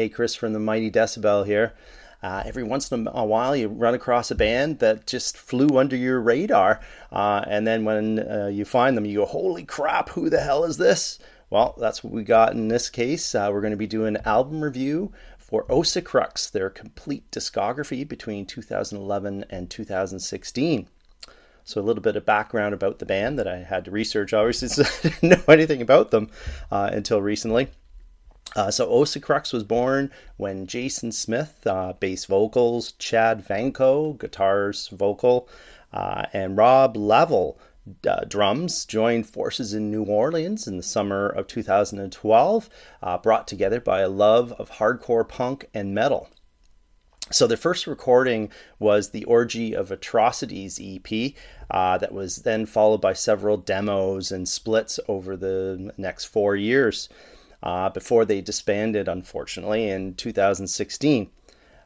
Hey, Chris from the Mighty Decibel here. Uh, every once in a while, you run across a band that just flew under your radar, uh, and then when uh, you find them, you go, "Holy crap! Who the hell is this?" Well, that's what we got in this case. Uh, we're going to be doing an album review for Ossacrux, their complete discography between 2011 and 2016. So a little bit of background about the band that I had to research, obviously, I didn't know anything about them uh, until recently. Uh, so Ossacrux was born when Jason Smith, uh, bass vocals, Chad Vanko, guitars, vocal, uh, and Rob Level, uh, drums, joined forces in New Orleans in the summer of 2012, uh, brought together by a love of hardcore punk and metal. So the first recording was the Orgy of Atrocities EP, uh, that was then followed by several demos and splits over the next four years uh, before they disbanded, unfortunately, in 2016.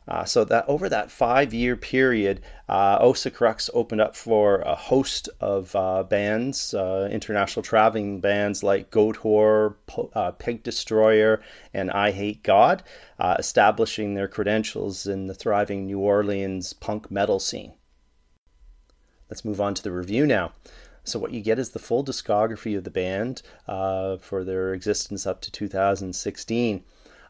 Uh, so that over that five-year period, uh, opened up for a host of uh, bands, uh, international traveling bands like Goatwhore, uh, Pig Destroyer, and Eyehategod, uh, establishing their credentials in the thriving New Orleans punk metal scene. Let's move on to the review now. So what you get is the full discography of the band uh, for their existence up to 2016,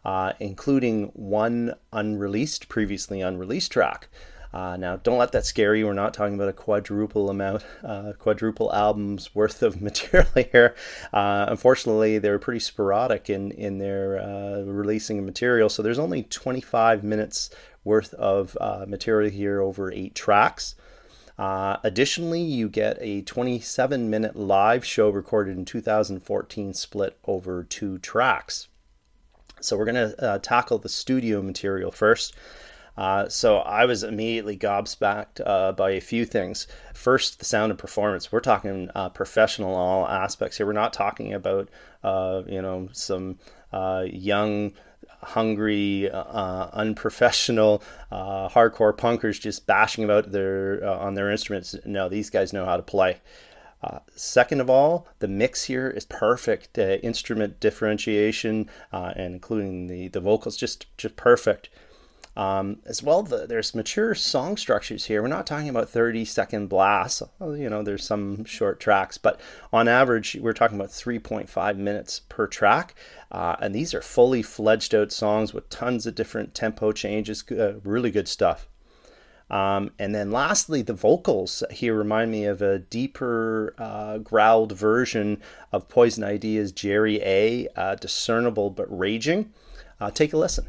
uh, including one unreleased, previously unreleased track. Uh, now, don't let that scare you. We're not talking about a quadruple amount, uh, quadruple albums worth of material here. Uh, unfortunately, they're pretty sporadic in in their uh, releasing material. So there's only 25 minutes worth of uh, material here over eight tracks. Uh, additionally, you get a 27 minute live show recorded in 2014 split over two tracks. So, we're going to uh, tackle the studio material first. Uh, so I was immediately gobsmacked uh, by a few things. First, the sound and performance. We're talking uh, professional all aspects here. We're not talking about uh, you know some uh, young hungry, uh, unprofessional, uh, hardcore punkers just bashing about their uh, on their instruments. No, these guys know how to play. Uh, second of all, the mix here is perfect. Uh, instrument differentiation uh, and including the the vocals just just perfect. Um, as well, the, there's mature song structures here. We're not talking about 30 second blasts. You know, there's some short tracks, but on average, we're talking about 3.5 minutes per track. Uh, and these are fully fledged out songs with tons of different tempo changes. Uh, really good stuff. Um, and then lastly, the vocals here remind me of a deeper, uh, growled version of Poison Idea's Jerry A, uh, discernible but raging. Uh, take a listen.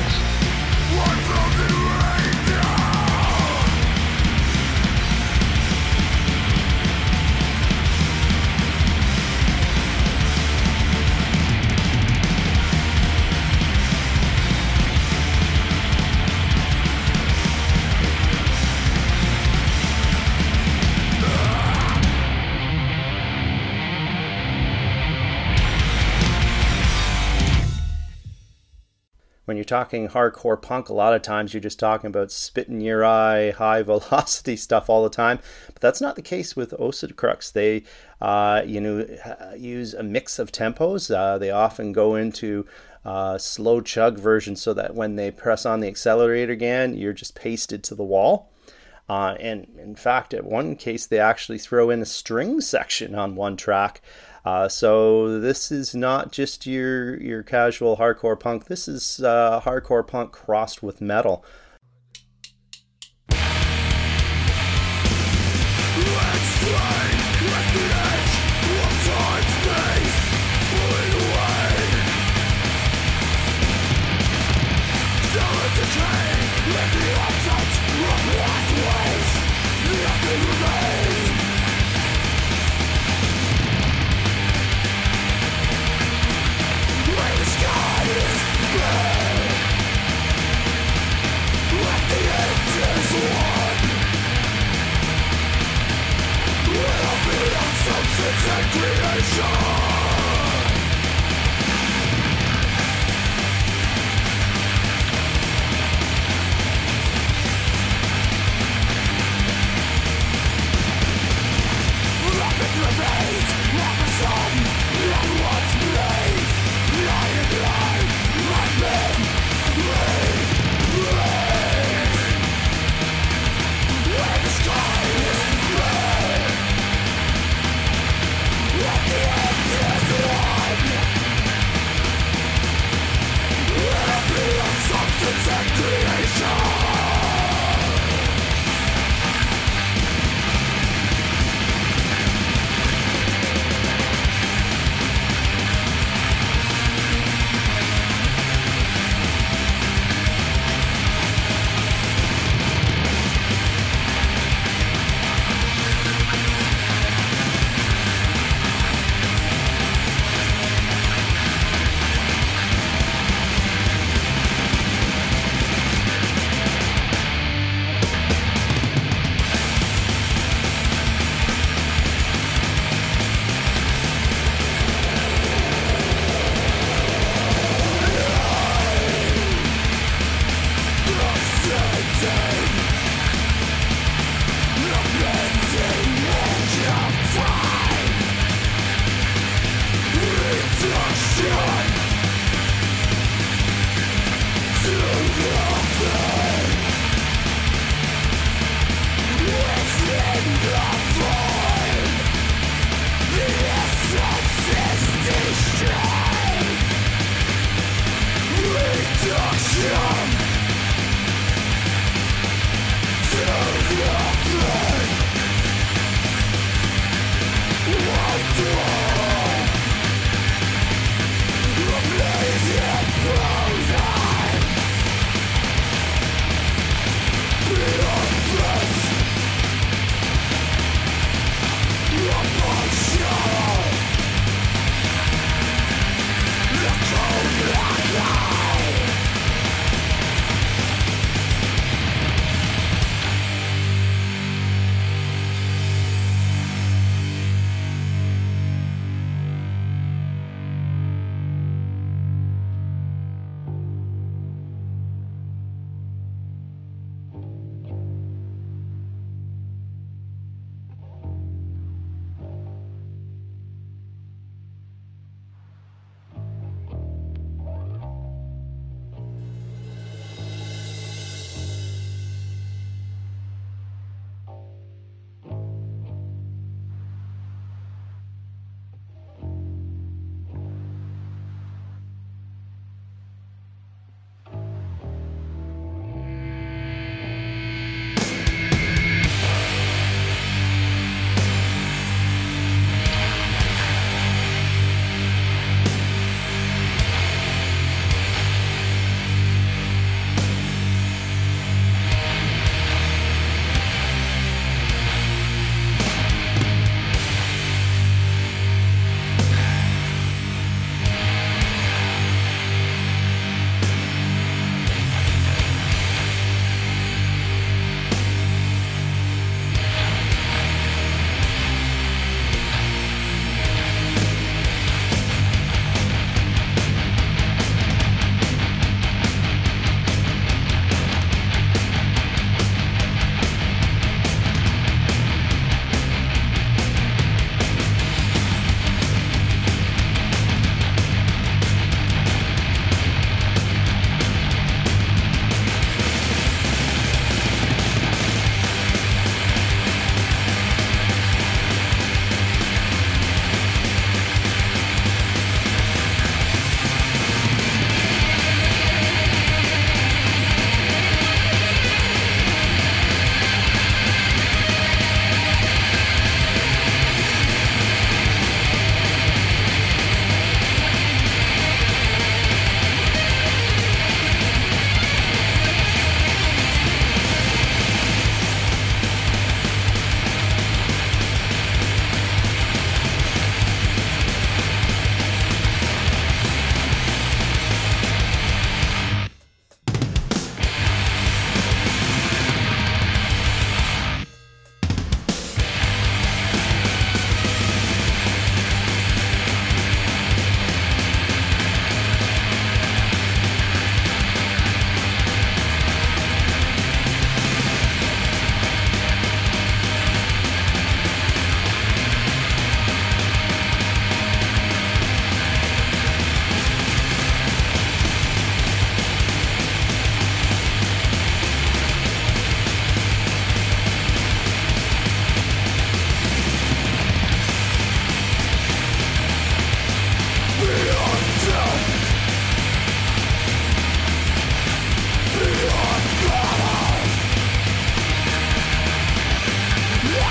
talking hardcore punk, a lot of times you're just talking about spit in your eye, high velocity stuff all the time. But that's not the case with Ossacrux. They, uh, you know, use a mix of tempos. Uh, they often go into uh, slow chug version so that when they press on the accelerator again, you're just pasted to the wall. Uh, and in fact, at one case, they actually throw in a string section on one track. Uh, so this is not just your your casual hardcore punk. This is uh, hardcore punk crossed with metal. creation.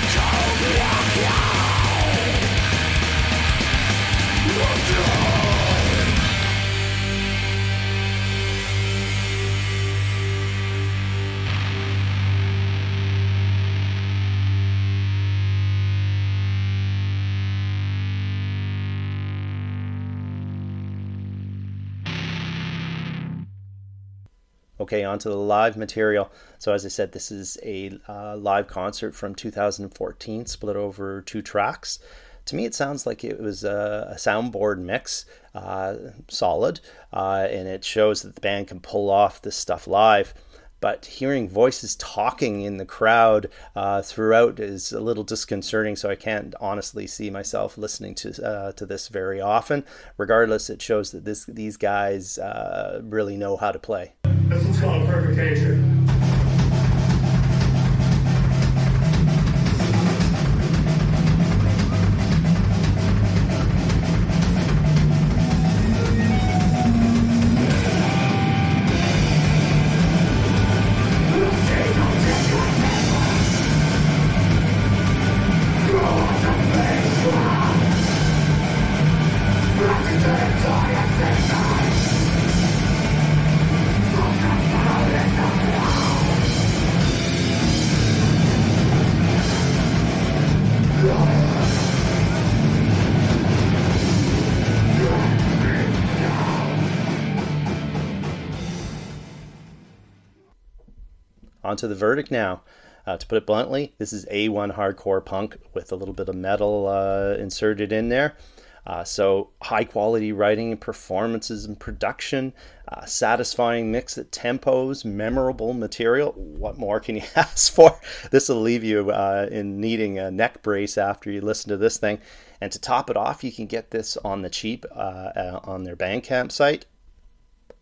Cold. Okay, on to the live material. So, as I said, this is a uh, live concert from 2014, split over two tracks. To me, it sounds like it was a, a soundboard mix, uh, solid, uh, and it shows that the band can pull off this stuff live but hearing voices talking in the crowd uh, throughout is a little disconcerting. So I can't honestly see myself listening to uh, to this very often. Regardless, it shows that this these guys uh, really know how to play. This is called perfect onto the verdict now. Uh, to put it bluntly, this is A1 hardcore punk with a little bit of metal uh, inserted in there. Uh, so, high quality writing and performances and production, uh, satisfying mix at tempos, memorable material. What more can you ask for? This will leave you uh, in needing a neck brace after you listen to this thing. And to top it off, you can get this on the cheap uh, on their Bandcamp site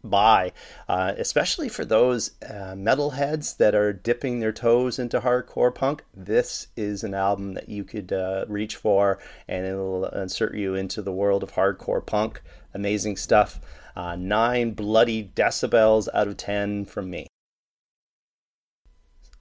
buy, uh, especially for those uh, metalheads that are dipping their toes into hardcore punk. This is an album that you could uh, reach for, and it'll insert you into the world of hardcore punk. Amazing stuff. Uh, nine bloody decibels out of ten from me.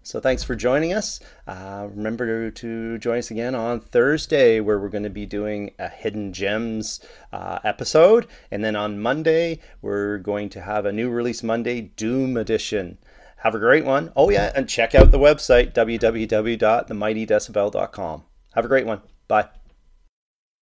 So thanks for joining us. Uh, remember to join us again on Thursday, where we're going to be doing a Hidden Gems uh, episode. And then on Monday, we're going to have a new release Monday Doom Edition. Have a great one. Oh, yeah, and check out the website, www.themightydecibel.com. Have a great one. Bye.